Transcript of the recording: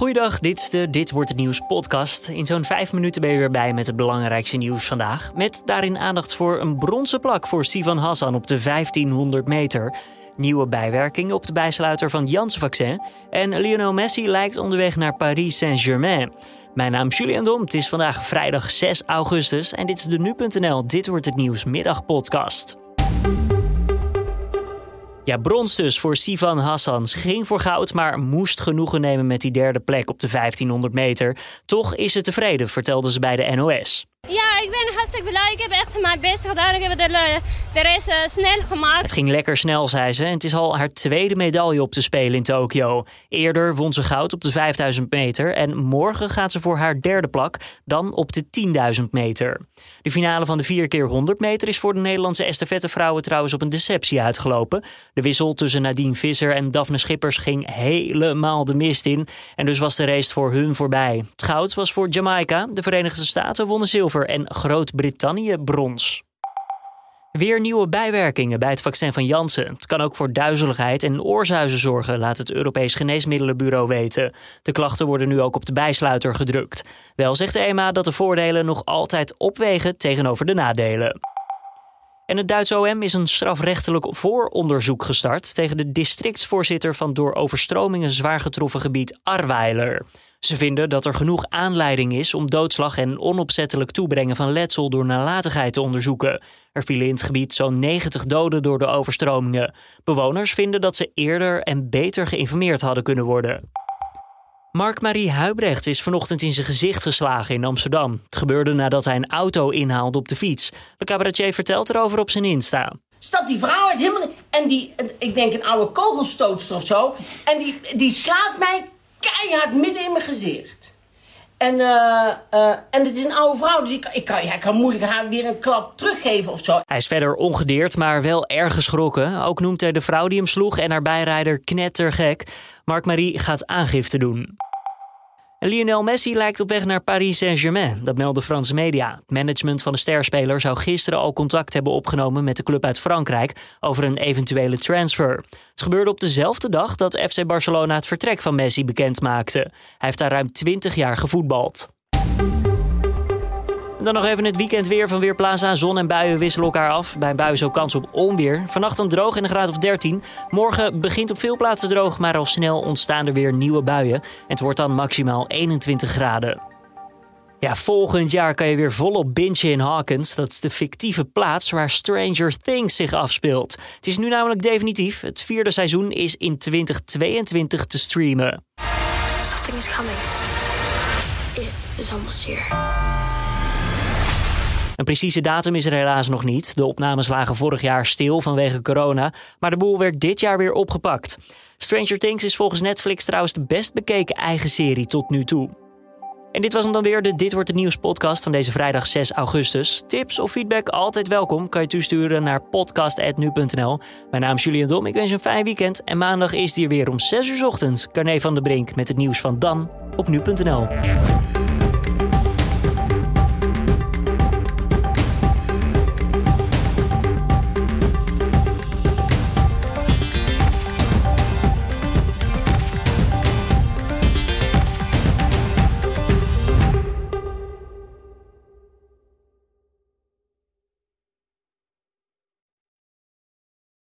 Goeiedag, dit is de Dit Wordt Het Nieuws podcast. In zo'n vijf minuten ben je weer bij met het belangrijkste nieuws vandaag. Met daarin aandacht voor een bronzen plak voor Sivan Hassan op de 1500 meter. Nieuwe bijwerkingen op de bijsluiter van Janssen-vaccin. En Lionel Messi lijkt onderweg naar Paris Saint-Germain. Mijn naam is Julian Dom, het is vandaag vrijdag 6 augustus en dit is de Nu.nl Dit Wordt Het Nieuws middagpodcast. Ja, brons dus voor Sivan Hassan. Ze ging voor goud, maar moest genoegen nemen met die derde plek op de 1500 meter. Toch is ze tevreden, vertelde ze bij de NOS. Ja, ik ben hartstikke blij. Ik heb echt mijn best gedaan. Ik heb de, de race uh, snel gemaakt. Het ging lekker snel, zei ze. En het is al haar tweede medaille op te spelen in Tokio. Eerder won ze goud op de 5000 meter. En morgen gaat ze voor haar derde plak, dan op de 10.000 meter. De finale van de 4 keer 100 meter is voor de Nederlandse estafettevrouwen trouwens op een deceptie uitgelopen. De wissel tussen Nadine Visser en Daphne Schippers ging helemaal de mist in. En dus was de race voor hun voorbij. Het goud was voor Jamaica. De Verenigde Staten wonnen zilver en Groot-Brittannië brons. Weer nieuwe bijwerkingen bij het vaccin van Janssen. Het kan ook voor duizeligheid en oorzuizen zorgen, laat het Europees Geneesmiddelenbureau weten. De klachten worden nu ook op de bijsluiter gedrukt. Wel zegt de EMA dat de voordelen nog altijd opwegen tegenover de nadelen. En het Duitse OM is een strafrechtelijk vooronderzoek gestart tegen de districtsvoorzitter van door overstromingen zwaar getroffen gebied Arweiler. Ze vinden dat er genoeg aanleiding is om doodslag en onopzettelijk toebrengen van letsel door nalatigheid te onderzoeken. Er vielen in het gebied zo'n 90 doden door de overstromingen. Bewoners vinden dat ze eerder en beter geïnformeerd hadden kunnen worden. Mark-Marie Huibrecht is vanochtend in zijn gezicht geslagen in Amsterdam. Het gebeurde nadat hij een auto inhaalde op de fiets. De cabaretier vertelt erover op zijn Insta. Stapt die vrouw uit helemaal... En die, ik denk een oude kogelstootster of zo. En die, die slaat mij keihard midden in mijn gezicht. En, uh, uh, en het is een oude vrouw, dus ik, ik, kan, ja, ik kan moeilijk haar weer een klap teruggeven of zo. Hij is verder ongedeerd, maar wel erg geschrokken. Ook noemt hij de vrouw die hem sloeg en haar bijrijder knettergek. Mark-Marie gaat aangifte doen. Lionel Messi lijkt op weg naar Paris Saint-Germain, dat melden Franse media. Het management van de sterspeler zou gisteren al contact hebben opgenomen met de club uit Frankrijk over een eventuele transfer. Het gebeurde op dezelfde dag dat FC Barcelona het vertrek van Messi bekend maakte. Hij heeft daar ruim 20 jaar gevoetbald. Dan nog even het weekend weer van Weerplaza. Zon en buien wisselen elkaar af. Bij een bui kans op onweer. Vannacht dan droog in een graad of 13. Morgen begint op veel plaatsen droog, maar al snel ontstaan er weer nieuwe buien. En het wordt dan maximaal 21 graden. Ja, volgend jaar kan je weer volop bingen in Hawkins. Dat is de fictieve plaats waar Stranger Things zich afspeelt. Het is nu namelijk definitief. Het vierde seizoen is in 2022 te streamen. Something is coming. It is almost here. Een precieze datum is er helaas nog niet. De opnames lagen vorig jaar stil vanwege corona, maar de boel werd dit jaar weer opgepakt. Stranger Things is volgens Netflix trouwens de best bekeken eigen serie tot nu toe. En dit was hem dan weer, de Dit Wordt Het Nieuws podcast van deze vrijdag 6 augustus. Tips of feedback altijd welkom. Kan je toesturen naar podcast.nu.nl. Mijn naam is Julian Dom, ik wens je een fijn weekend. En maandag is hier weer om 6 uur ochtend. Carne van de Brink met het nieuws van dan op nu.nl.